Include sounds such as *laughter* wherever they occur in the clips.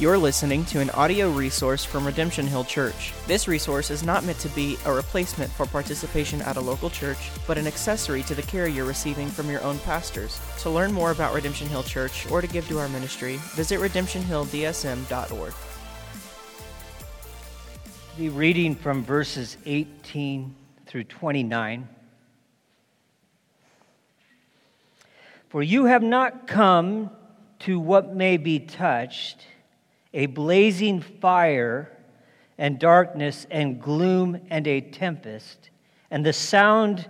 You're listening to an audio resource from Redemption Hill Church. This resource is not meant to be a replacement for participation at a local church, but an accessory to the care you're receiving from your own pastors. To learn more about Redemption Hill Church or to give to our ministry, visit redemptionhilldsm.org. Be reading from verses 18 through 29. For you have not come to what may be touched a blazing fire and darkness and gloom and a tempest, and the sound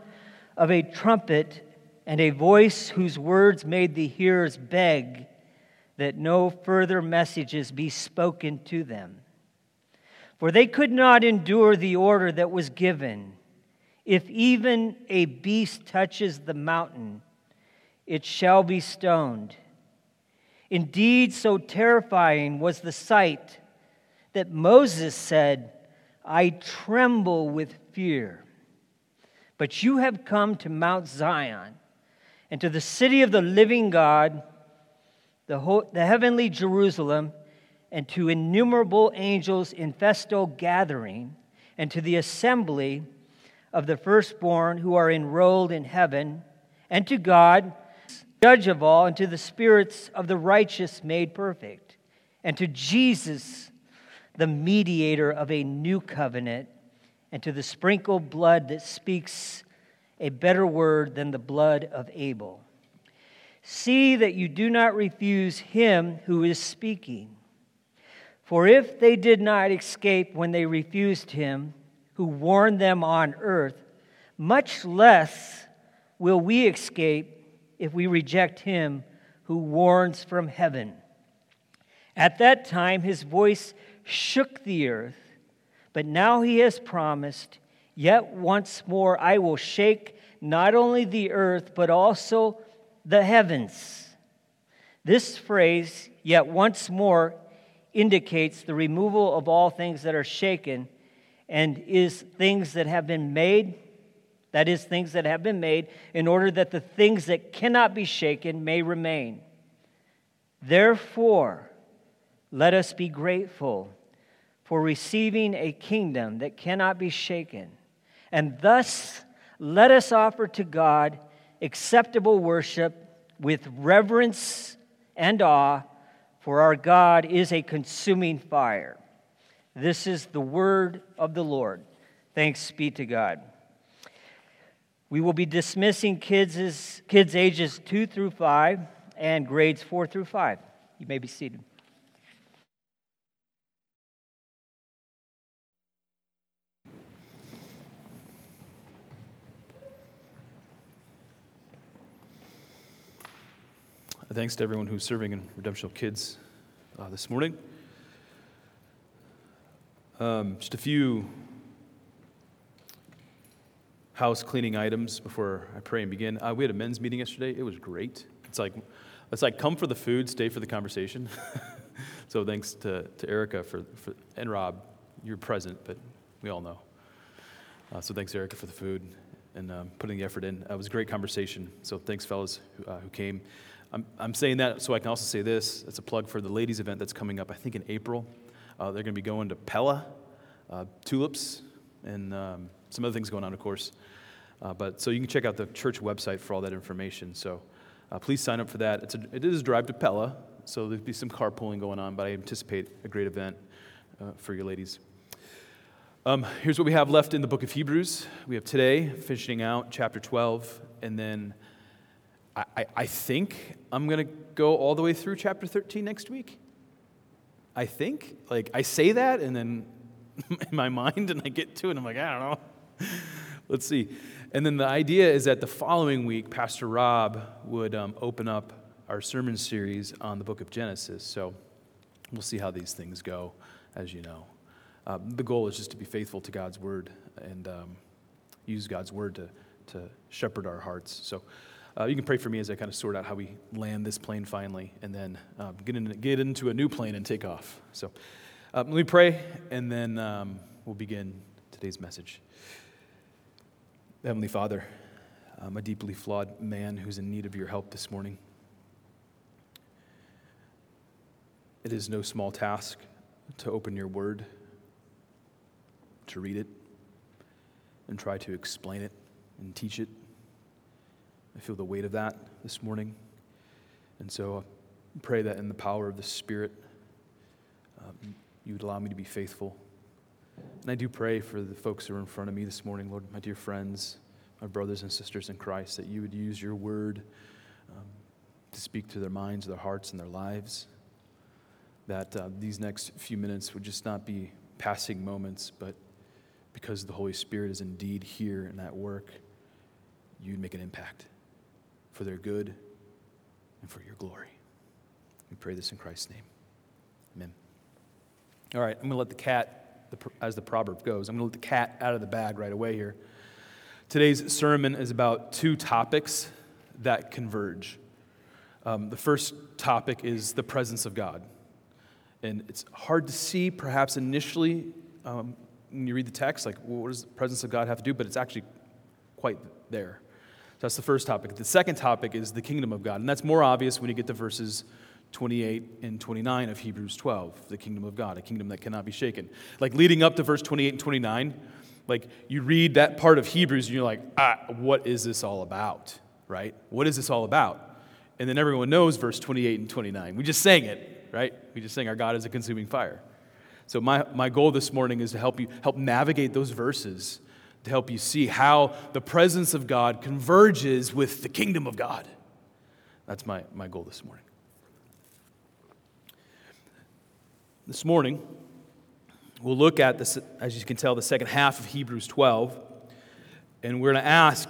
of a trumpet and a voice whose words made the hearers beg that no further messages be spoken to them. For they could not endure the order that was given. If even a beast touches the mountain, it shall be stoned. Indeed, so terrifying was the sight that Moses said, I tremble with fear. But you have come to Mount Zion and to the city of the living God, the, ho- the heavenly Jerusalem, and to innumerable angels in festal gathering, and to the assembly of the firstborn who are enrolled in heaven, and to God judge of all, and to the spirits of the righteous made perfect, and to Jesus, the mediator of a new covenant, and to the sprinkled blood that speaks a better word than the blood of Abel. See that you do not refuse him who is speaking. For if they did not escape when they refused him who warned them on earth, much less will we escape if we reject him who warns from heaven. At that time, his voice shook the earth, but now he has promised, Yet once more I will shake not only the earth, but also the heavens. This phrase, yet once more, indicates the removal of all things that are shaken and is things that have been made that is, things that have been made, in order that the things that cannot be shaken may remain. Therefore, let us be grateful for receiving a kingdom that cannot be shaken. And thus, let us offer to God acceptable worship with reverence and awe, for our God is a consuming fire. This is the word of the Lord. Thanks be to God. We will be dismissing kids, kids ages 2 through 5 and grades 4 through 5. You may be seated. Thanks to everyone who's serving in Redemption Kids uh, this morning. Um, just a few house cleaning items before I pray and begin. Uh, we had a men's meeting yesterday. It was great. It's like, it's like come for the food, stay for the conversation. *laughs* so thanks to, to Erica for, for, and Rob. You're present, but we all know. Uh, so thanks, Erica, for the food and um, putting the effort in. Uh, it was a great conversation. So thanks, fellas, who, uh, who came. I'm, I'm saying that so I can also say this. It's a plug for the ladies' event that's coming up, I think, in April. Uh, they're going to be going to Pella, uh, tulips, and um, some other things going on, of course. Uh, but so you can check out the church website for all that information. So uh, please sign up for that. It's a, it is a drive to Pella, so there'll be some carpooling going on, but I anticipate a great event uh, for you ladies. Um, here's what we have left in the book of Hebrews. We have today finishing out chapter 12, and then I, I, I think I'm going to go all the way through chapter 13 next week. I think. Like, I say that, and then *laughs* in my mind, and I get to it, and I'm like, I don't know. Let's see. And then the idea is that the following week, Pastor Rob would um, open up our sermon series on the book of Genesis. So we'll see how these things go, as you know. Uh, the goal is just to be faithful to God's word and um, use God's word to, to shepherd our hearts. So uh, you can pray for me as I kind of sort out how we land this plane finally and then uh, get, in, get into a new plane and take off. So uh, let me pray, and then um, we'll begin today's message. Heavenly Father, I'm a deeply flawed man who's in need of your help this morning. It is no small task to open your word, to read it, and try to explain it and teach it. I feel the weight of that this morning. And so I pray that in the power of the Spirit, um, you would allow me to be faithful. And I do pray for the folks who are in front of me this morning, Lord, my dear friends, my brothers and sisters in Christ, that you would use your word um, to speak to their minds, their hearts, and their lives. That uh, these next few minutes would just not be passing moments, but because the Holy Spirit is indeed here in that work, you'd make an impact for their good and for your glory. We pray this in Christ's name. Amen. All right, I'm going to let the cat, as the proverb goes, I'm going to let the cat out of the bag right away here. Today's sermon is about two topics that converge. Um, the first topic is the presence of God. And it's hard to see, perhaps initially, um, when you read the text, like, what does the presence of God have to do? But it's actually quite there. So that's the first topic. The second topic is the kingdom of God. And that's more obvious when you get to verses 28 and 29 of Hebrews 12, the kingdom of God, a kingdom that cannot be shaken. Like leading up to verse 28 and 29, like you read that part of Hebrews and you're like, ah, what is this all about? Right? What is this all about? And then everyone knows verse 28 and 29. We just sang it, right? We just sang our God is a consuming fire. So my, my goal this morning is to help you help navigate those verses to help you see how the presence of God converges with the kingdom of God. That's my, my goal this morning. This morning, we'll look at this, as you can tell, the second half of Hebrews 12, and we're going to ask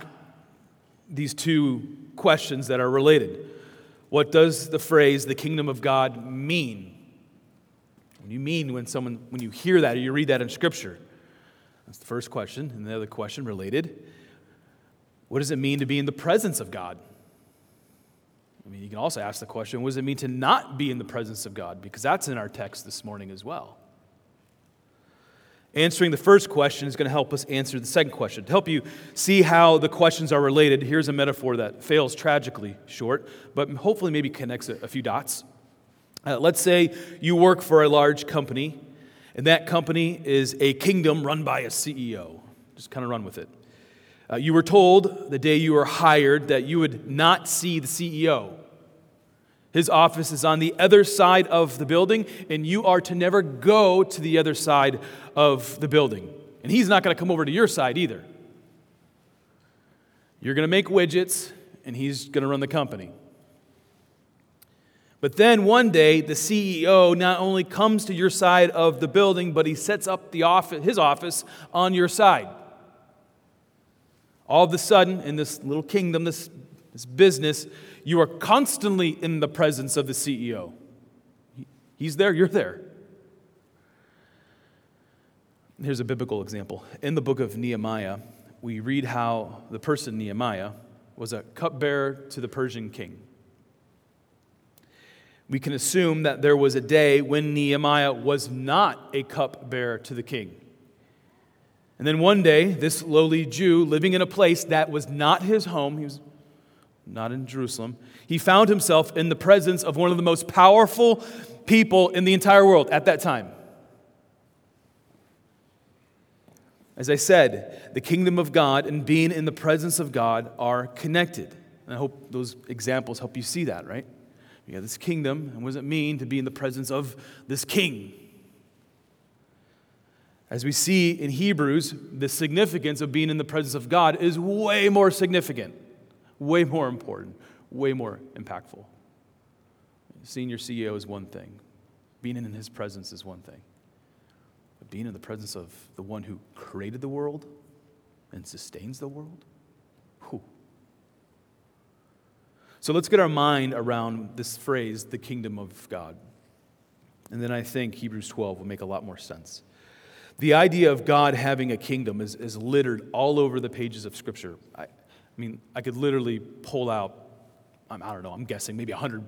these two questions that are related. What does the phrase the kingdom of God mean? What do you mean when someone when you hear that or you read that in scripture? That's the first question. And the other question related what does it mean to be in the presence of God? I mean, you can also ask the question what does it mean to not be in the presence of God? Because that's in our text this morning as well. Answering the first question is going to help us answer the second question. To help you see how the questions are related, here's a metaphor that fails tragically short, but hopefully maybe connects a, a few dots. Uh, let's say you work for a large company, and that company is a kingdom run by a CEO. Just kind of run with it. Uh, you were told the day you were hired that you would not see the CEO. His office is on the other side of the building, and you are to never go to the other side of the building. And he's not going to come over to your side either. You're going to make widgets, and he's going to run the company. But then one day, the CEO not only comes to your side of the building, but he sets up the office, his office on your side. All of a sudden, in this little kingdom, this, this business, you are constantly in the presence of the CEO. He's there, you're there. Here's a biblical example. In the book of Nehemiah, we read how the person Nehemiah was a cupbearer to the Persian king. We can assume that there was a day when Nehemiah was not a cupbearer to the king. And then one day, this lowly Jew living in a place that was not his home, he was not in Jerusalem, he found himself in the presence of one of the most powerful people in the entire world at that time. As I said, the kingdom of God and being in the presence of God are connected. And I hope those examples help you see that, right? You have this kingdom, and what does it mean to be in the presence of this king? As we see in Hebrews, the significance of being in the presence of God is way more significant way more important, way more impactful. Seeing your CEO is one thing, being in his presence is one thing. But being in the presence of the one who created the world and sustains the world, whew. So let's get our mind around this phrase, the kingdom of God. And then I think Hebrews 12 will make a lot more sense. The idea of God having a kingdom is, is littered all over the pages of Scripture. I, I mean, I could literally pull out, I don't know, I'm guessing maybe 100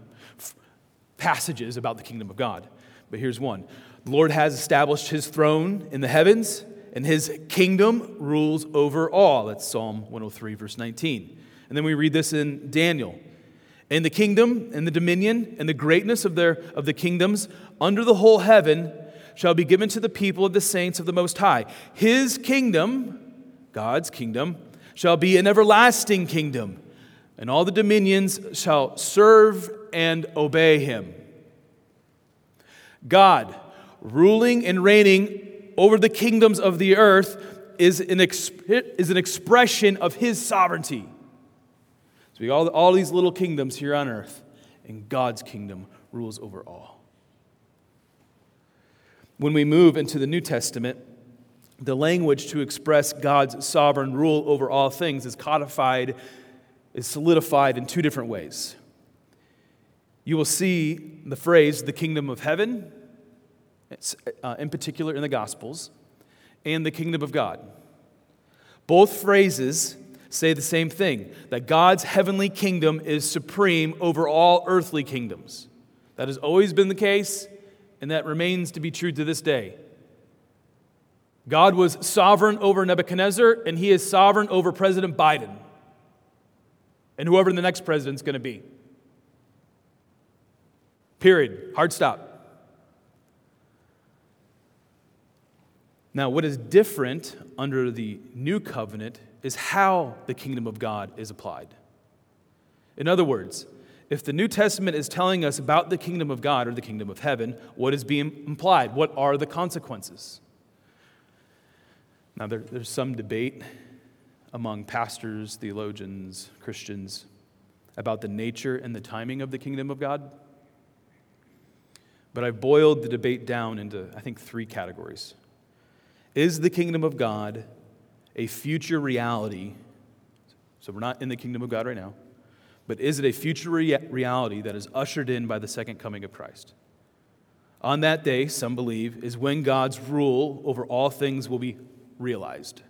passages about the kingdom of God. But here's one The Lord has established his throne in the heavens, and his kingdom rules over all. That's Psalm 103, verse 19. And then we read this in Daniel. And the kingdom and the dominion and the greatness of, their, of the kingdoms under the whole heaven shall be given to the people of the saints of the Most High. His kingdom, God's kingdom, shall be an everlasting kingdom, and all the dominions shall serve and obey him. God, ruling and reigning over the kingdoms of the earth, is an, exp- is an expression of his sovereignty. So we got all, all these little kingdoms here on earth, and God's kingdom rules over all. When we move into the New Testament, the language to express God's sovereign rule over all things is codified, is solidified in two different ways. You will see the phrase, the kingdom of heaven, uh, in particular in the Gospels, and the kingdom of God. Both phrases say the same thing that God's heavenly kingdom is supreme over all earthly kingdoms. That has always been the case, and that remains to be true to this day. God was sovereign over Nebuchadnezzar, and he is sovereign over President Biden and whoever the next president's going to be. Period. Hard stop. Now, what is different under the new covenant is how the kingdom of God is applied. In other words, if the New Testament is telling us about the kingdom of God or the kingdom of heaven, what is being implied? What are the consequences? Now, there, there's some debate among pastors, theologians, Christians about the nature and the timing of the kingdom of God. But I've boiled the debate down into, I think, three categories. Is the kingdom of God a future reality? So we're not in the kingdom of God right now. But is it a future rea- reality that is ushered in by the second coming of Christ? On that day, some believe, is when God's rule over all things will be realized.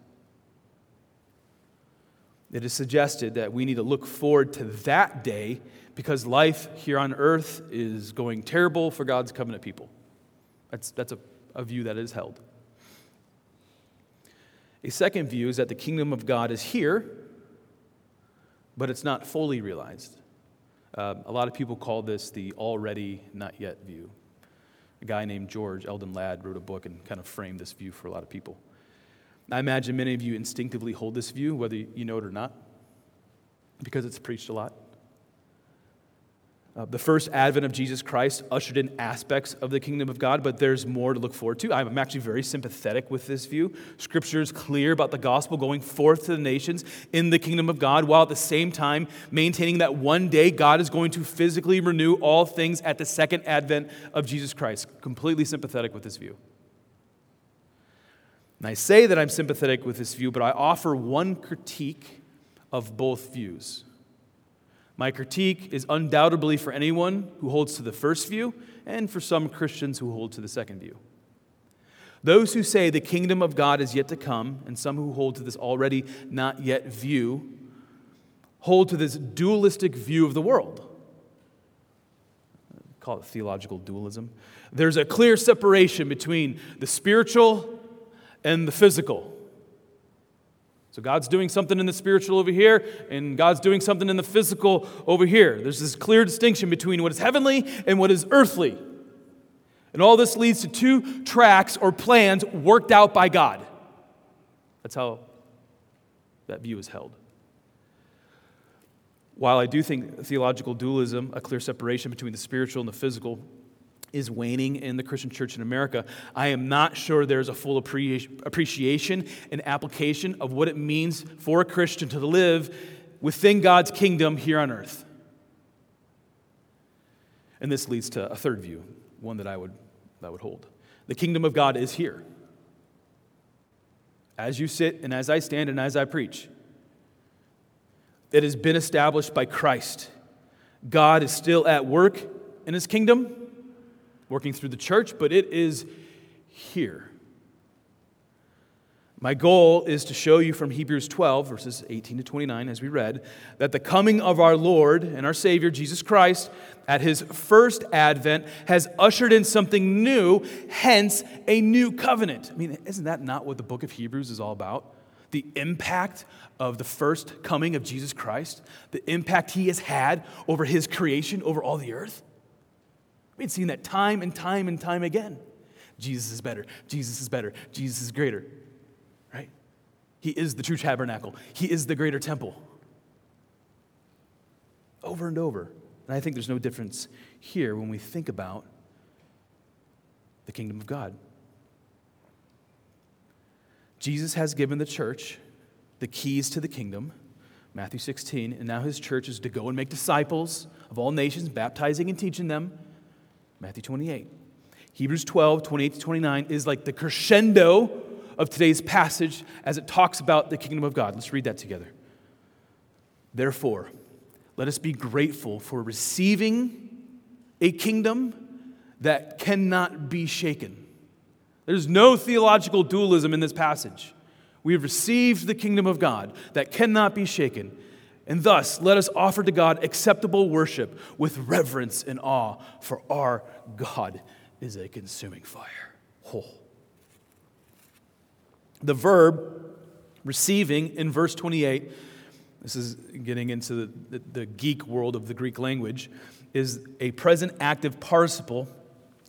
It is suggested that we need to look forward to that day because life here on earth is going terrible for God's covenant people. That's, that's a, a view that is held. A second view is that the kingdom of God is here, but it's not fully realized. Uh, a lot of people call this the already not yet view. A guy named George Eldon Ladd wrote a book and kind of framed this view for a lot of people. I imagine many of you instinctively hold this view, whether you know it or not, because it's preached a lot. Uh, the first advent of Jesus Christ ushered in aspects of the kingdom of God, but there's more to look forward to. I'm actually very sympathetic with this view. Scripture is clear about the gospel going forth to the nations in the kingdom of God, while at the same time maintaining that one day God is going to physically renew all things at the second advent of Jesus Christ. Completely sympathetic with this view. And I say that I'm sympathetic with this view, but I offer one critique of both views. My critique is undoubtedly for anyone who holds to the first view and for some Christians who hold to the second view. Those who say the kingdom of God is yet to come, and some who hold to this already not yet view, hold to this dualistic view of the world. call it theological dualism. There's a clear separation between the spiritual and the physical. So God's doing something in the spiritual over here, and God's doing something in the physical over here. There's this clear distinction between what is heavenly and what is earthly. And all this leads to two tracks or plans worked out by God. That's how that view is held. While I do think theological dualism, a clear separation between the spiritual and the physical, is waning in the Christian church in America, I am not sure there's a full appreciation and application of what it means for a Christian to live within God's kingdom here on earth. And this leads to a third view, one that I would, that I would hold. The kingdom of God is here. As you sit and as I stand and as I preach, it has been established by Christ. God is still at work in his kingdom working through the church, but it is here. My goal is to show you from Hebrews 12, verses 18 to 29, as we read, that the coming of our Lord and our Savior, Jesus Christ, at his first advent has ushered in something new, hence a new covenant. I mean, isn't that not what the book of Hebrews is all about? the impact of the first coming of Jesus Christ, the impact he has had over his creation, over all the earth? We've seen that time and time and time again. Jesus is better. Jesus is better. Jesus is greater. Right? He is the true tabernacle. He is the greater temple. Over and over. And I think there's no difference here when we think about the kingdom of God. Jesus has given the church the keys to the kingdom, Matthew 16, and now his church is to go and make disciples of all nations, baptizing and teaching them, Matthew 28. Hebrews 12, 28 to 29 is like the crescendo of today's passage as it talks about the kingdom of God. Let's read that together. Therefore, let us be grateful for receiving a kingdom that cannot be shaken. There's no theological dualism in this passage. We have received the kingdom of God that cannot be shaken. And thus, let us offer to God acceptable worship with reverence and awe, for our God is a consuming fire. Oh. The verb receiving in verse 28, this is getting into the, the, the geek world of the Greek language, is a present active participle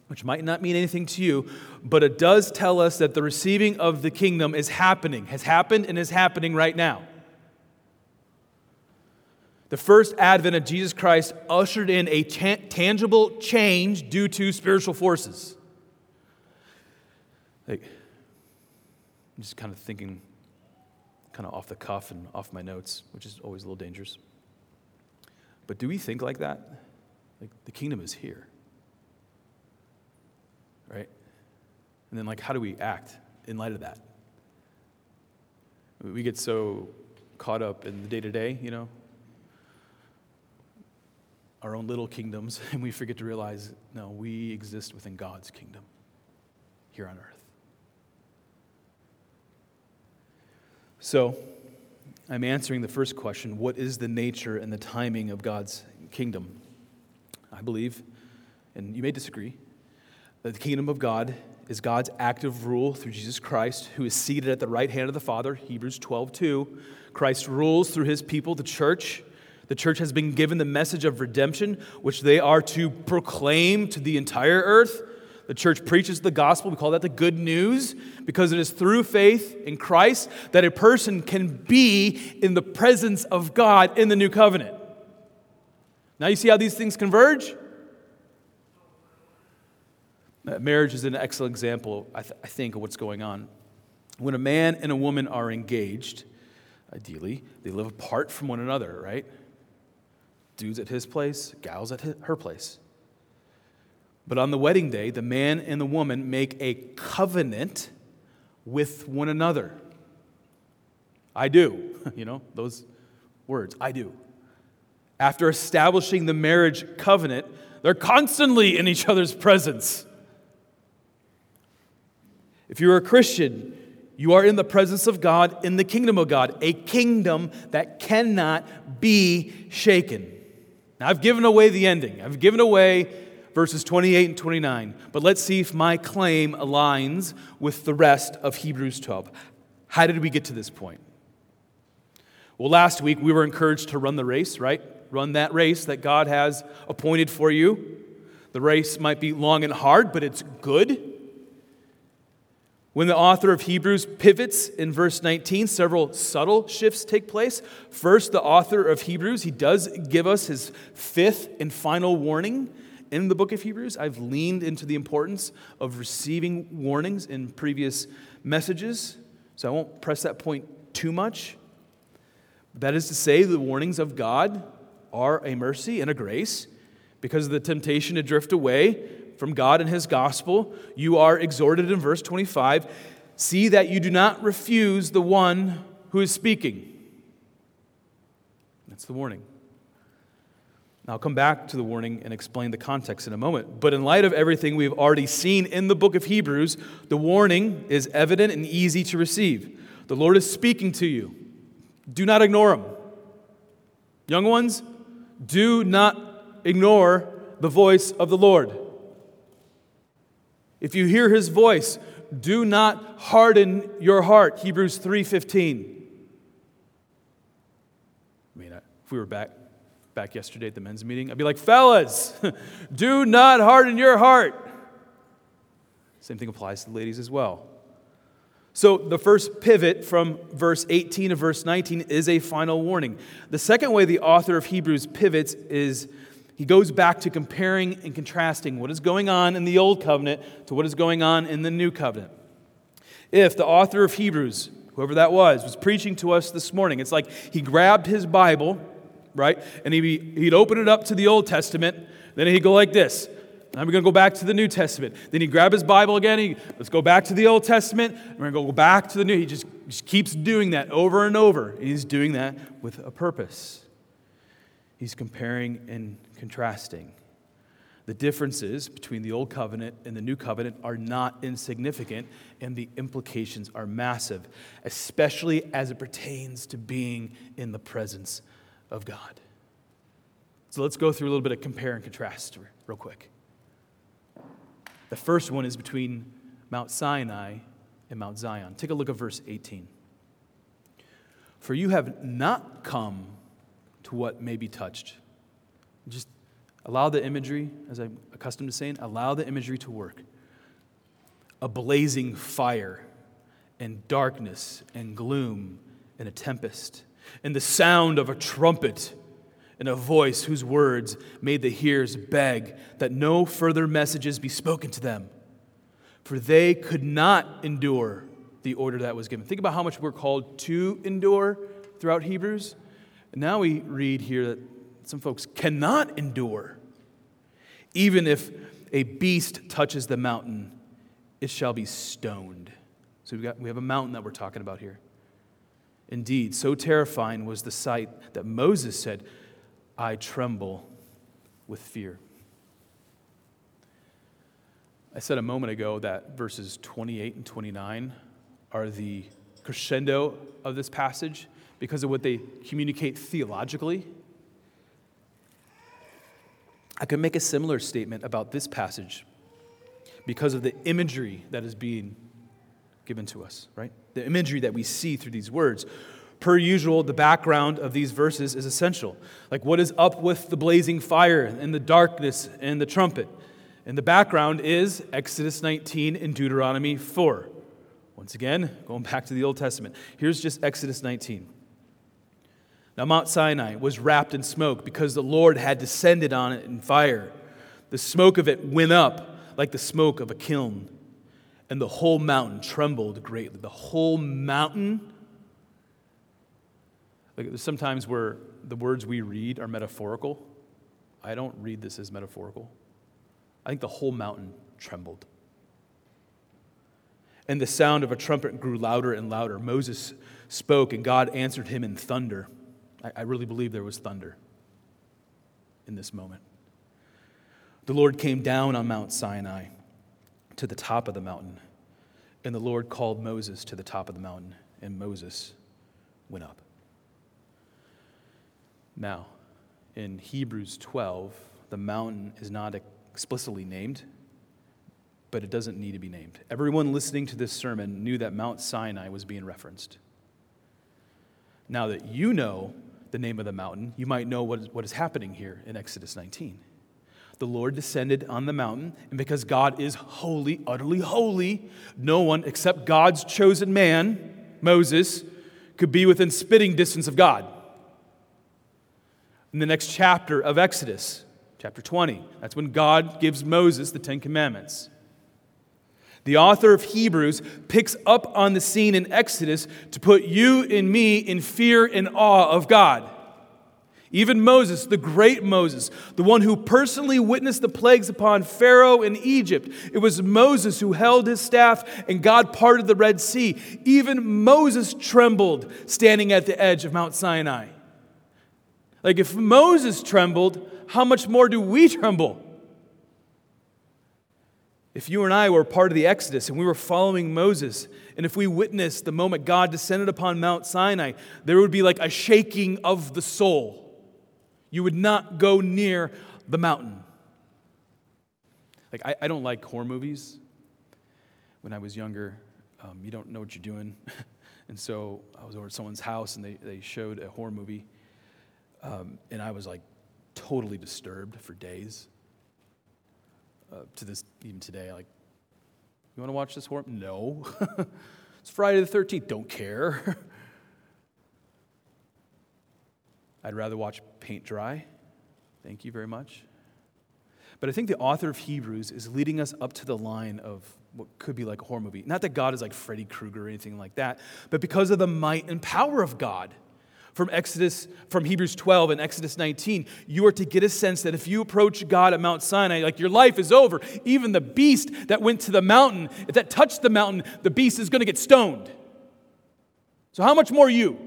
which might not mean anything to you, but it does tell us that the receiving of the kingdom is happening, has happened, and is happening right now. The first advent of Jesus Christ ushered in a ta- tangible change due to spiritual forces. Like, I'm just kind of thinking, kind of off the cuff and off my notes, which is always a little dangerous. But do we think like that? Like, the kingdom is here right? And then, like, how do we act in light of that? We get so caught up in the day to day, you know, our own little kingdoms, *laughs* and we forget to realize no, we exist within God's kingdom here on earth. So, I'm answering the first question what is the nature and the timing of God's kingdom? I believe, and you may disagree, that the kingdom of God is God's active rule through Jesus Christ, who is seated at the right hand of the Father, Hebrews 12, 2. Christ rules through his people, the church. The church has been given the message of redemption, which they are to proclaim to the entire earth. The church preaches the gospel. We call that the good news because it is through faith in Christ that a person can be in the presence of God in the new covenant. Now, you see how these things converge? Uh, marriage is an excellent example, I, th- I think, of what's going on. When a man and a woman are engaged, ideally, they live apart from one another, right? Dude's at his place, gal's at his, her place. But on the wedding day, the man and the woman make a covenant with one another. I do. *laughs* You know, those words, I do. After establishing the marriage covenant, they're constantly in each other's presence. If you're a Christian, you are in the presence of God, in the kingdom of God, a kingdom that cannot be shaken. Now, I've given away the ending. I've given away verses 28 and 29. But let's see if my claim aligns with the rest of Hebrews 12. How did we get to this point? Well, last week we were encouraged to run the race, right? Run that race that God has appointed for you. The race might be long and hard, but it's good. When the author of Hebrews pivots in verse 19, several subtle shifts take place. First, the author of Hebrews, he does give us his fifth and final warning in the book of Hebrews. I've leaned into the importance of receiving warnings in previous messages, so I won't press that point too much. That is to say, the warnings of God are a mercy and a grace because of the temptation to drift away from God and His gospel, you are exhorted in verse 25 see that you do not refuse the one who is speaking. That's the warning. I'll come back to the warning and explain the context in a moment. But in light of everything we've already seen in the book of Hebrews, the warning is evident and easy to receive. The Lord is speaking to you. Do not ignore him. Young ones, do not ignore the voice of the Lord. If you hear his voice, do not harden your heart. Hebrews 3:15. I mean, if we were back back yesterday at the men's meeting, I'd be like, fellas, *laughs* do not harden your heart. Same thing applies to the ladies as well. So the first pivot from verse 18 to verse 19 is a final warning. The second way the author of Hebrews pivots is he goes back to comparing and contrasting what is going on in the old covenant to what is going on in the new covenant. If the author of Hebrews, whoever that was, was preaching to us this morning, it's like he grabbed his Bible, right, and he'd, he'd open it up to the Old Testament, then he'd go like this we're going to go back to the New Testament. Then he'd grab his Bible again. He, let's go back to the Old Testament. We're going to go back to the New. He just, just keeps doing that over and over. And he's doing that with a purpose. He's comparing and contrasting. The differences between the Old Covenant and the New Covenant are not insignificant, and the implications are massive, especially as it pertains to being in the presence of God. So let's go through a little bit of compare and contrast real quick. The first one is between Mount Sinai and Mount Zion. Take a look at verse 18. For you have not come what may be touched. Just allow the imagery, as I'm accustomed to saying, allow the imagery to work. A blazing fire, and darkness, and gloom, and a tempest, and the sound of a trumpet and a voice whose words made the hearers beg that no further messages be spoken to them, for they could not endure the order that was given. Think about how much we're called to endure throughout Hebrews. And now we read here that some folks cannot endure. Even if a beast touches the mountain, it shall be stoned. So we got, we have a mountain that we're talking about here. Indeed, so terrifying was the sight that Moses said, I tremble with fear. I said a moment ago that verses 28 and 29 are the crescendo of this passage because of what they communicate theologically. I could make a similar statement about this passage because of the imagery that is being given to us, right? The imagery that we see through these words. Per usual, the background of these verses is essential. Like, what is up with the blazing fire and the darkness and the trumpet? And the background is Exodus 19 and Deuteronomy 4. Once again, going back to the Old Testament. Here's just Exodus 19. Now, Mount Sinai was wrapped in smoke because the Lord had descended on it in fire. The smoke of it went up like the smoke of a kiln, and the whole mountain trembled greatly. The whole mountain like there's sometimes where the words we read are metaphorical. I don't read this as metaphorical. I think the whole mountain trembled. And the sound of a trumpet grew louder and louder. Moses spoke, and God answered him in thunder. I, I really believe there was thunder in this moment. The Lord came down on Mount Sinai to the top of the mountain, and the Lord called Moses to the top of the mountain, and Moses went up. Now, in Hebrews 12, the mountain is not explicitly named, but it doesn't need to be named. Everyone listening to this sermon knew that Mount Sinai was being referenced. Now that you know the name of the mountain, you might know what is, what is happening here in Exodus 19. The Lord descended on the mountain, and because God is holy, utterly holy, no one except God's chosen man, Moses, could be within spitting distance of God in the next chapter of Exodus, chapter 20. That's when God gives Moses the Ten Commandments. The author of Hebrews picks up on the scene in Exodus to put you and me in fear and awe of God. Even Moses, the great Moses, the one who personally witnessed the plagues upon Pharaoh in Egypt, it was Moses who held his staff and God parted the Red Sea. Even Moses trembled standing at the edge of Mount Sinai. Like, if Moses trembled, how much more do we tremble? If you and I were part of the Exodus and we were following Moses, and if we witnessed the moment God descended upon Mount Sinai, there would be like a shaking of the soul. You would not go near the mountain. Like, I, I don't like horror movies, when I was younger, um, you don't know what you're doing. *laughs* and so I was over at someone's house and they, they showed a horror movie. Um, and I was like totally disturbed for days. Uh, to this, even today, like, you want to watch this horror? No. *laughs* it's Friday the 13th. Don't care. *laughs* I'd rather watch paint dry. Thank you very much. But I think the author of Hebrews is leading us up to the line of what could be like a horror movie. Not that God is like Freddy Krueger or anything like that, but because of the might and power of God. From Exodus, from Hebrews 12 and Exodus 19, you are to get a sense that if you approach God at Mount Sinai, like your life is over. Even the beast that went to the mountain, if that touched the mountain, the beast is going to get stoned. So, how much more you?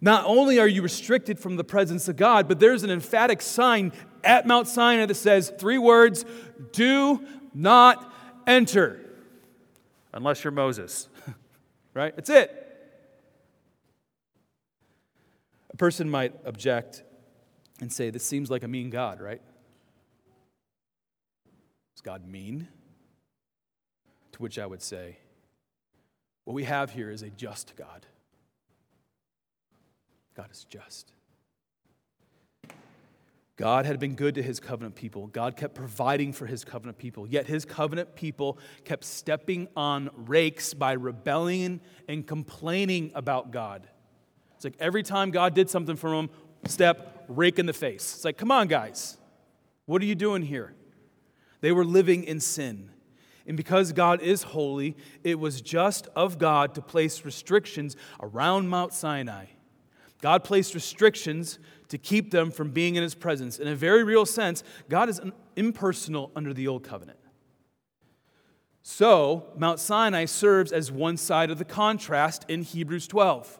Not only are you restricted from the presence of God, but there's an emphatic sign at Mount Sinai that says three words do not enter. Unless you're Moses, *laughs* right? That's it. A person might object and say, This seems like a mean God, right? Is God mean? To which I would say, What we have here is a just God. God is just. God had been good to his covenant people. God kept providing for his covenant people. Yet his covenant people kept stepping on rakes by rebelling and complaining about God. Like every time God did something for them, step, rake in the face. It's like, come on, guys. What are you doing here? They were living in sin. And because God is holy, it was just of God to place restrictions around Mount Sinai God placed restrictions to keep them from being in his presence. In a very real sense, God is impersonal under the old covenant. So, Mount Sinai serves as one side of the contrast in Hebrews 12.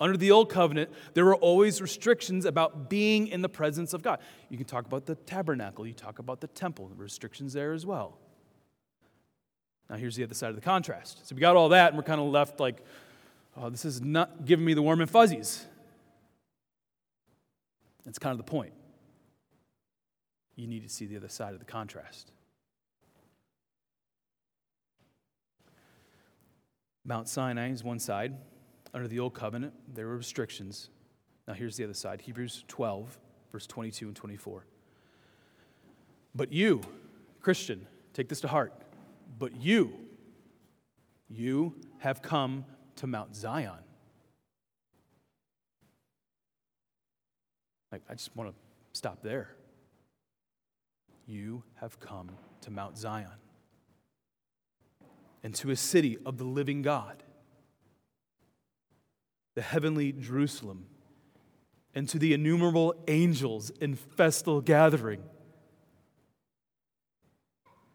Under the old covenant, there were always restrictions about being in the presence of God. You can talk about the tabernacle, you talk about the temple, the restrictions there as well. Now, here's the other side of the contrast. So, we got all that, and we're kind of left like, oh, this is not giving me the warm and fuzzies. That's kind of the point. You need to see the other side of the contrast. Mount Sinai is one side. Under the old covenant, there were restrictions. Now, here's the other side Hebrews 12, verse 22 and 24. But you, Christian, take this to heart. But you, you have come to Mount Zion. Like, I just want to stop there. You have come to Mount Zion and to a city of the living God, the heavenly Jerusalem, and to the innumerable angels in festal gathering,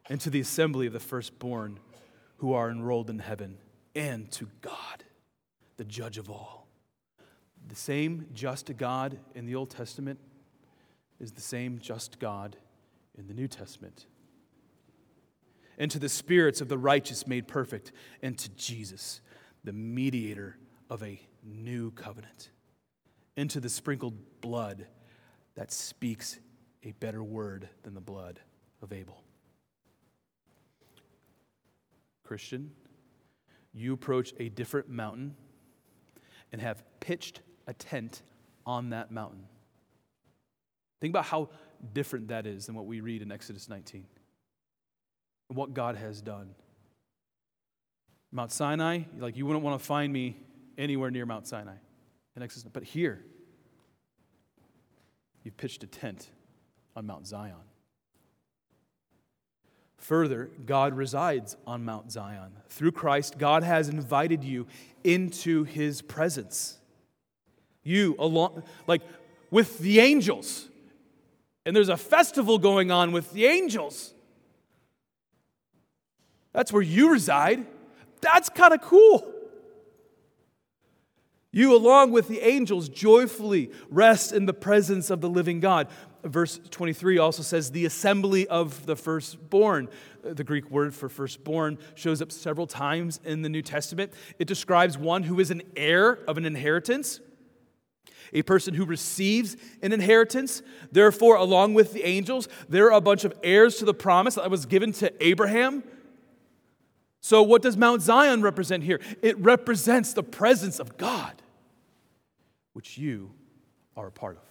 and to the assembly of the firstborn who are enrolled in heaven and to God, the judge of all. The same just God in the Old Testament is the same just God in the New Testament. And to the spirits of the righteous made perfect, and to Jesus, the mediator of a new covenant, into the sprinkled blood that speaks a better word than the blood of Abel. Christian, you approach a different mountain and have pitched a tent on that mountain. Think about how different that is than what we read in Exodus 19 and what God has done. Mount Sinai, like you wouldn't want to find me anywhere near Mount Sinai but here, you've pitched a tent on Mount Zion. Further, God resides on Mount Zion. Through Christ, God has invited you into his presence. You, along, like with the angels. And there's a festival going on with the angels. That's where you reside. That's kind of cool. You, along with the angels, joyfully rest in the presence of the living God verse 23 also says the assembly of the firstborn. Uh, the Greek word for firstborn shows up several times in the New Testament. It describes one who is an heir of an inheritance. A person who receives an inheritance, therefore, along with the angels, they're a bunch of heirs to the promise that was given to Abraham. So, what does Mount Zion represent here? It represents the presence of God, which you are a part of.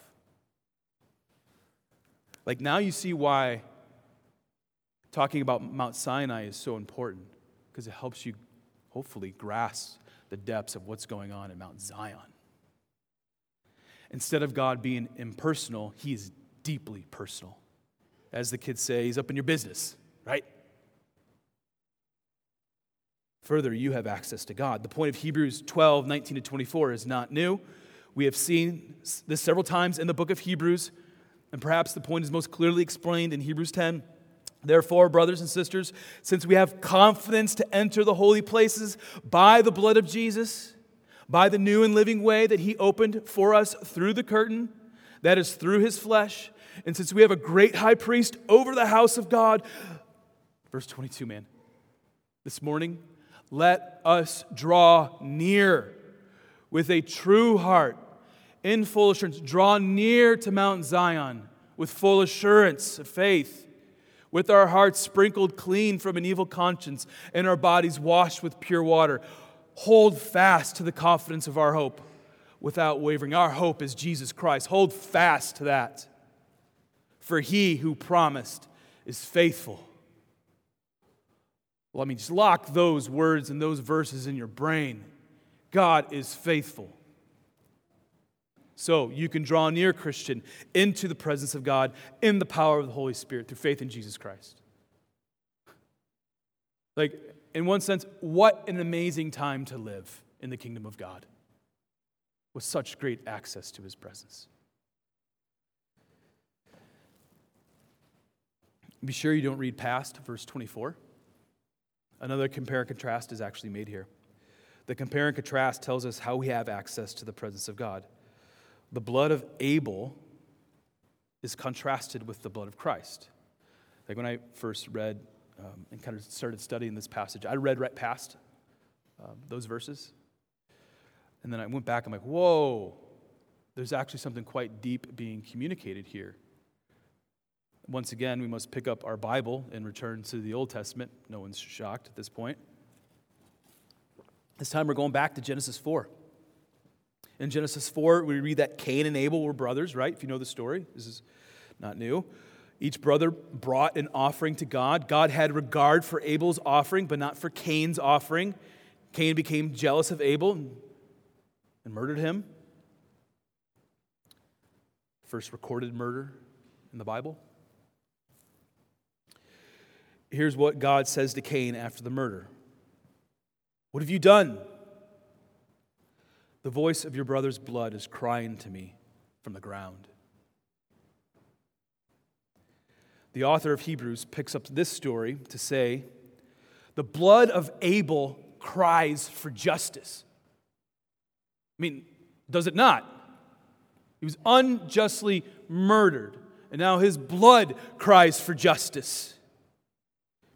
Like, now you see why talking about Mount Sinai is so important, because it helps you hopefully grasp the depths of what's going on in Mount Zion. Instead of God being impersonal, He is deeply personal. As the kids say, He's up in your business, right? Further, you have access to God. The point of Hebrews 12, 19 to 24 is not new. We have seen this several times in the book of Hebrews, and perhaps the point is most clearly explained in Hebrews 10. Therefore, brothers and sisters, since we have confidence to enter the holy places by the blood of Jesus, by the new and living way that he opened for us through the curtain, that is through his flesh, and since we have a great high priest over the house of God, verse 22, man, this morning, let us draw near with a true heart, in full assurance, draw near to Mount Zion with full assurance of faith with our hearts sprinkled clean from an evil conscience and our bodies washed with pure water. Hold fast to the confidence of our hope without wavering. Our hope is Jesus Christ. Hold fast to that. For he who promised is faithful. Let me just lock those words and those verses in your brain. God is faithful. So you can draw near, Christian, into the presence of God in the power of the Holy Spirit through faith in Jesus Christ. Like, in one sense, what an amazing time to live in the kingdom of God with such great access to his presence. Be sure you don't read past verse 24. Another compare and contrast is actually made here. The compare and contrast tells us how we have access to the presence of God the blood of Abel is contrasted with the blood of Christ. Like when I first read um, and kind of started studying this passage, I read right past um, those verses. And then I went back, I'm like, whoa, there's actually something quite deep being communicated here. Once again, we must pick up our Bible and return to the Old Testament. No one's shocked at this point. This time we're going back to Genesis 4. In Genesis 4, we read that Cain and Abel were brothers, right? If you know the story, this is not new. Each brother brought an offering to God. God had regard for Abel's offering, but not for Cain's offering. Cain became jealous of Abel and murdered him. First recorded murder in the Bible. Here's what God says to Cain after the murder What have you done? The voice of your brother's blood is crying to me from the ground. The author of Hebrews picks up this story to say, The blood of Abel cries for justice. I mean, does it not? He was unjustly murdered, and now his blood cries for justice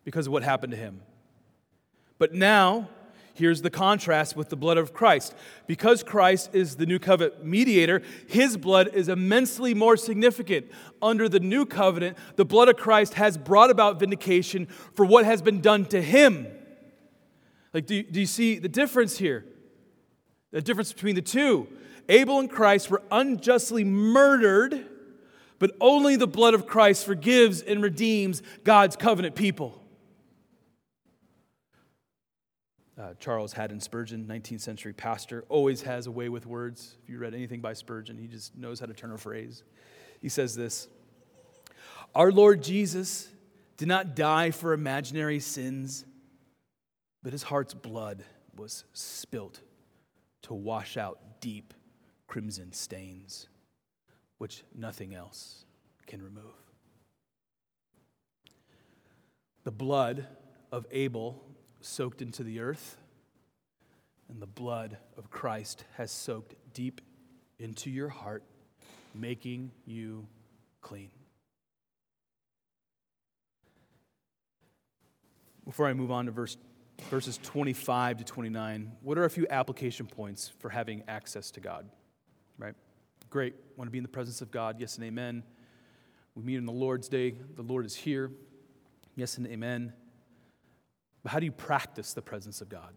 because of what happened to him. But now, Here's the contrast with the blood of Christ. Because Christ is the new covenant mediator, his blood is immensely more significant. Under the new covenant, the blood of Christ has brought about vindication for what has been done to him. Like, do you, do you see the difference here? The difference between the two. Abel and Christ were unjustly murdered, but only the blood of Christ forgives and redeems God's covenant people. Uh, Charles Haddon Spurgeon, 19th century pastor, always has a way with words. If you read anything by Spurgeon, he just knows how to turn a phrase. He says this Our Lord Jesus did not die for imaginary sins, but his heart's blood was spilt to wash out deep crimson stains, which nothing else can remove. The blood of Abel soaked into the earth, and the blood of Christ has soaked deep into your heart, making you clean. Before I move on to verse, verses 25 to 29, what are a few application points for having access to God? Right? Great. Want to be in the presence of God? Yes and amen. We meet on the Lord's Day. The Lord is here. Yes and amen. But how do you practice the presence of God?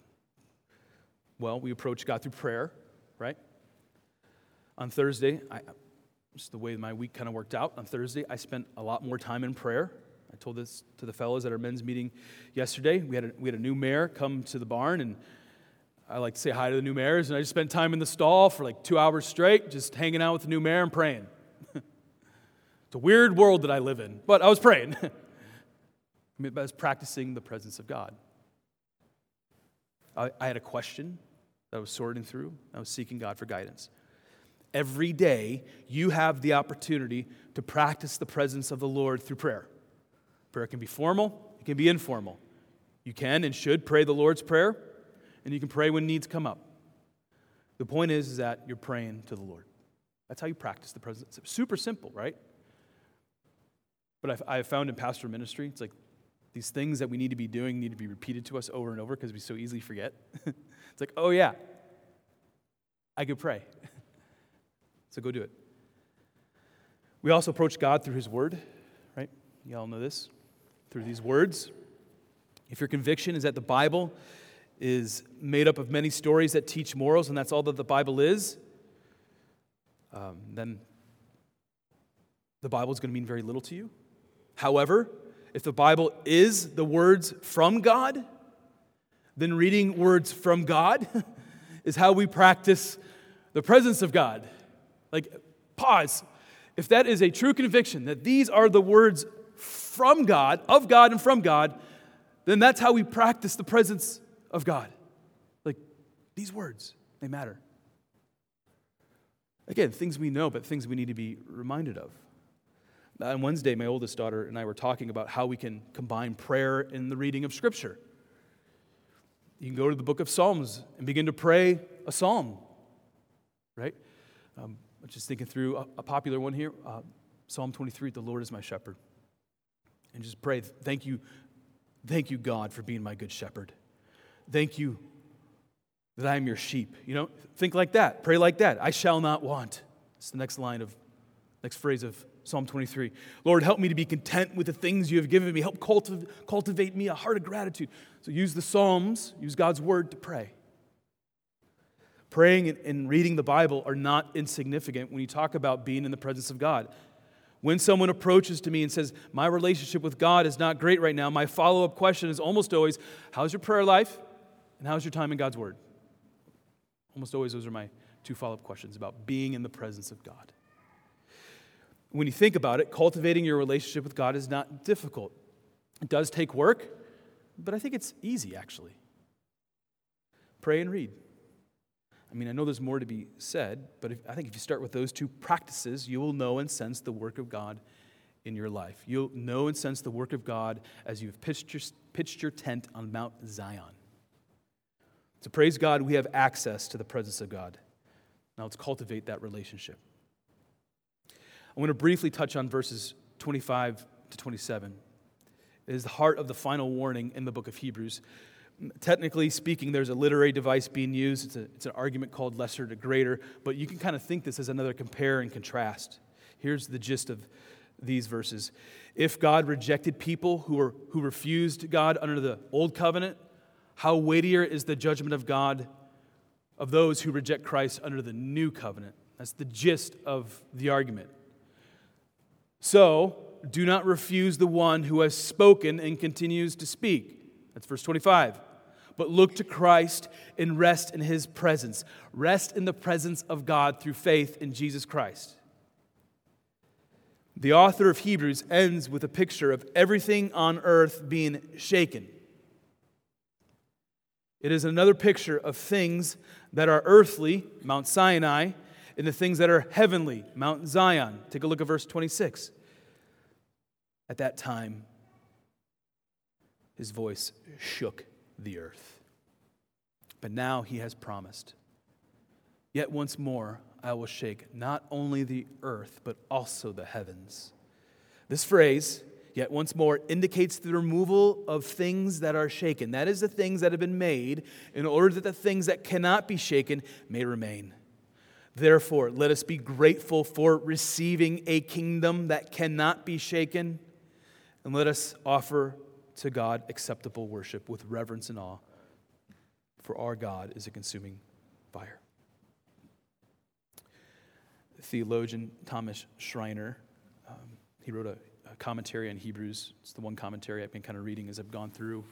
Well, we approach God through prayer, right? On Thursday, I, just the way my week kind of worked out. On Thursday, I spent a lot more time in prayer. I told this to the fellows at our men's meeting yesterday. We had a, we had a new mare come to the barn, and I like to say hi to the new mares. And I just spent time in the stall for like two hours straight, just hanging out with the new mare and praying. *laughs* it's a weird world that I live in, but I was praying. *laughs* I was practicing the presence of God. I, I had a question that I was sorting through. I was seeking God for guidance. Every day, you have the opportunity to practice the presence of the Lord through prayer. Prayer can be formal, it can be informal. You can and should pray the Lord's Prayer, and you can pray when needs come up. The point is, is that you're praying to the Lord. That's how you practice the presence. It's super simple, right? But I've, I've found in pastoral ministry, it's like these things that we need to be doing need to be repeated to us over and over because we so easily forget. *laughs* it's like, oh yeah, I could pray. *laughs* so go do it. We also approach God through His Word, right? You all know this through these words. If your conviction is that the Bible is made up of many stories that teach morals, and that's all that the Bible is, um, then the Bible is going to mean very little to you. However, if the Bible is the words from God, then reading words from God *laughs* is how we practice the presence of God. Like, pause. If that is a true conviction that these are the words from God, of God and from God, then that's how we practice the presence of God. Like these words, they matter. Again, things we know, but things we need to be reminded of. On Wednesday, my oldest daughter and I were talking about how we can combine prayer and the reading of Scripture. You can go to the book of Psalms and begin to pray a psalm, right? Um, I'm just thinking through a, a popular one here uh, Psalm 23 The Lord is my shepherd and just pray, thank you, thank you, God, for being my good shepherd. Thank you that I am your sheep. You know, think like that. Pray like that. I shall not want. It's the next line of, next phrase of Psalm 23. Lord, help me to be content with the things you have given me. Help cultiv- cultivate me a heart of gratitude. So use the Psalms, use God's word to pray. Praying and reading the Bible are not insignificant when you talk about being in the presence of God. When someone approaches to me and says, My relationship with God is not great right now, my follow up question is almost always, How's your prayer life? And how's your time in God's Word? Almost always, those are my two follow up questions about being in the presence of God. When you think about it, cultivating your relationship with God is not difficult. It does take work, but I think it's easy actually. Pray and read. I mean, I know there's more to be said, but if, I think if you start with those two practices, you will know and sense the work of God in your life. You'll know and sense the work of God as you've pitched your, pitched your tent on Mount Zion. So, praise God, we have access to the presence of God. Now, let's cultivate that relationship. I want to briefly touch on verses 25 to 27. It is the heart of the final warning in the book of Hebrews. Technically speaking, there's a literary device being used. It's, a, it's an argument called lesser to greater, but you can kind of think this as another compare and contrast. Here's the gist of these verses. If God rejected people who, were, who refused God under the old covenant, how weightier is the judgment of God of those who reject Christ under the new covenant? That's the gist of the argument. So, do not refuse the one who has spoken and continues to speak. That's verse 25 but look to Christ and rest in his presence. Rest in the presence of God through faith in Jesus Christ. The author of Hebrews ends with a picture of everything on earth being shaken. It is another picture of things that are earthly, Mount Sinai, and the things that are heavenly, Mount Zion. Take a look at verse 26. At that time, his voice shook the earth. But now he has promised. Yet once more I will shake not only the earth, but also the heavens. This phrase, yet once more, indicates the removal of things that are shaken. That is, the things that have been made in order that the things that cannot be shaken may remain. Therefore, let us be grateful for receiving a kingdom that cannot be shaken, and let us offer to God acceptable worship with reverence and awe, for our God is a consuming fire. Theologian Thomas Schreiner, um, he wrote a, a, commentary on Hebrews. It's the one commentary I've been kind of reading as I've gone through.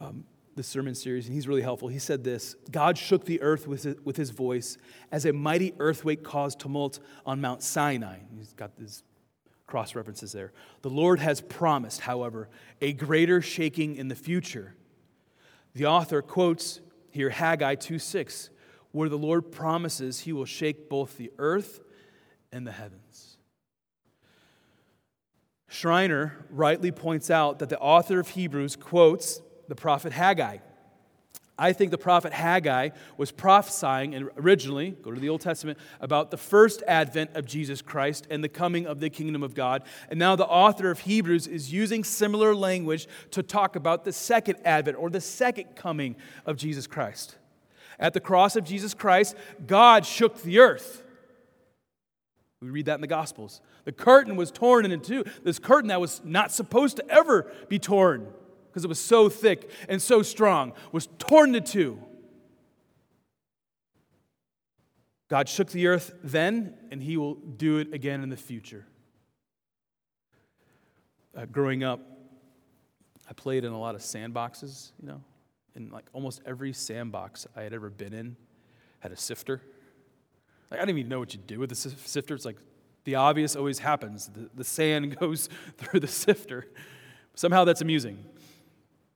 Um, the sermon series, and he's really helpful. He said this God shook the earth with his, with his voice as a mighty earthquake caused tumult on Mount Sinai. He's got these cross references there. The Lord has promised, however, a greater shaking in the future. The author quotes here Haggai 2 6, where the Lord promises he will shake both the earth and the heavens. Schreiner rightly points out that the author of Hebrews quotes the prophet Haggai. I think the prophet Haggai was prophesying and originally, go to the Old Testament, about the first advent of Jesus Christ and the coming of the kingdom of God. And now the author of Hebrews is using similar language to talk about the second advent or the second coming of Jesus Christ. At the cross of Jesus Christ, God shook the earth. We read that in the Gospels. The curtain was torn in two. This curtain that was not supposed to ever be torn because it was so thick and so strong, was torn in two. God shook the earth then, and he will do it again in the future. Uh, growing up, I played in a lot of sandboxes, you know, and like almost every sandbox I had ever been in had a sifter. Like, I didn't even know what you do with the sifter. It's like the obvious always happens. The, the sand *laughs* goes through the sifter. Somehow that's amusing.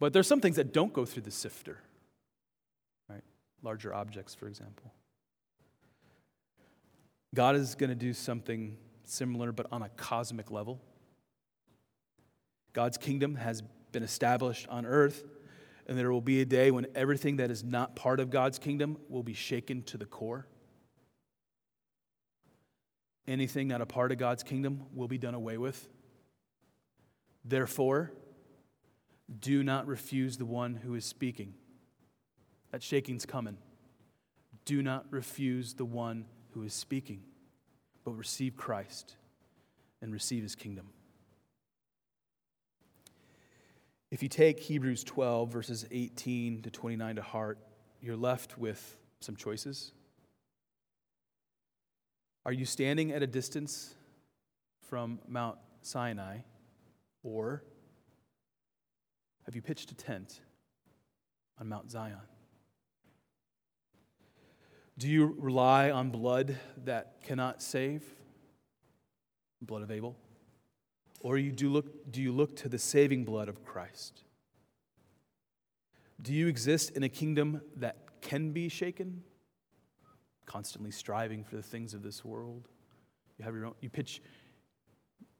But there's some things that don't go through the sifter, right? Larger objects, for example. God is going to do something similar, but on a cosmic level. God's kingdom has been established on earth, and there will be a day when everything that is not part of God's kingdom will be shaken to the core. Anything not a part of God's kingdom will be done away with. Therefore, do not refuse the one who is speaking. That shaking's coming. Do not refuse the one who is speaking, but receive Christ and receive his kingdom. If you take Hebrews 12, verses 18 to 29 to heart, you're left with some choices. Are you standing at a distance from Mount Sinai, or have you pitched a tent on Mount Zion? Do you rely on blood that cannot save? Blood of Abel? Or you do, look, do you look to the saving blood of Christ? Do you exist in a kingdom that can be shaken? Constantly striving for the things of this world? You have your own, you pitch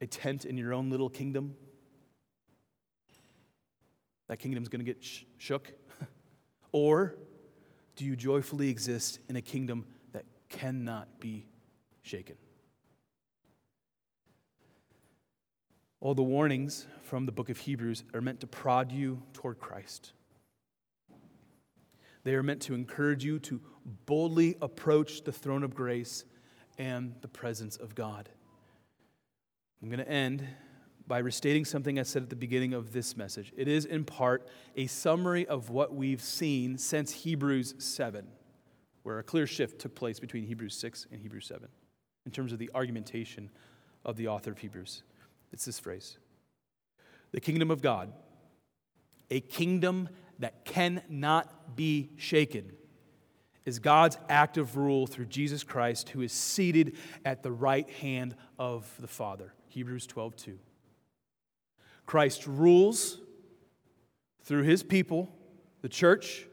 a tent in your own little kingdom that kingdom's going to get sh- shook? *laughs* or do you joyfully exist in a kingdom that cannot be shaken? All the warnings from the book of Hebrews are meant to prod you toward Christ. They are meant to encourage you to boldly approach the throne of grace and the presence of God. I'm going to end by restating something I said at the beginning of this message. It is, in part, a summary of what we've seen since Hebrews 7, where a clear shift took place between Hebrews 6 and Hebrews 7 in terms of the argumentation of the author of Hebrews. It's this phrase The kingdom of God, a kingdom that cannot be shaken, is God's active rule through Jesus Christ, who is seated at the right hand of the Father. Hebrews 12 2. Christ rules through his people, the church.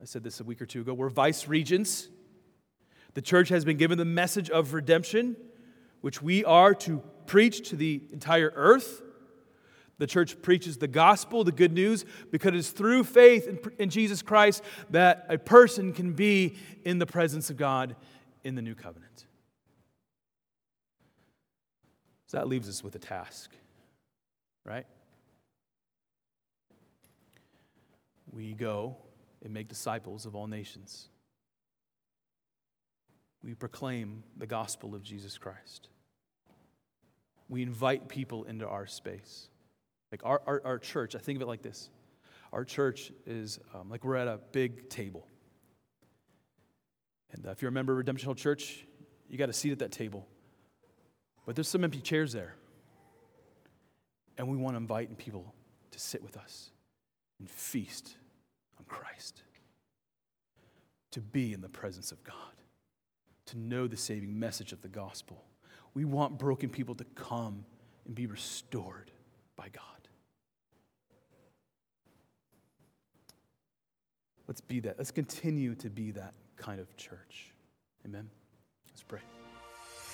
I said this a week or two ago. We're vice regents. The church has been given the message of redemption, which we are to preach to the entire earth. The church preaches the gospel, the good news, because it's through faith in, in, Jesus Christ that a person can be in the presence of God in the new covenant. So that leaves us with a task right? We go and make disciples of all nations. we proclaim the gospel of Jesus Christ. We invite people into our space. Like our, our, our church, I think of it like this our church is um, like we're at a big table. And uh, if you're a member of Redemption Hill Church, you got a seat at that table. But there's some empty chairs there. And we want to invite people to sit with us and feast on Christ, to be in the presence of God, to know the saving message of the gospel. We want broken people to come and be restored by God. Let's be that. Let's continue to be that kind of church. Amen. Let's pray.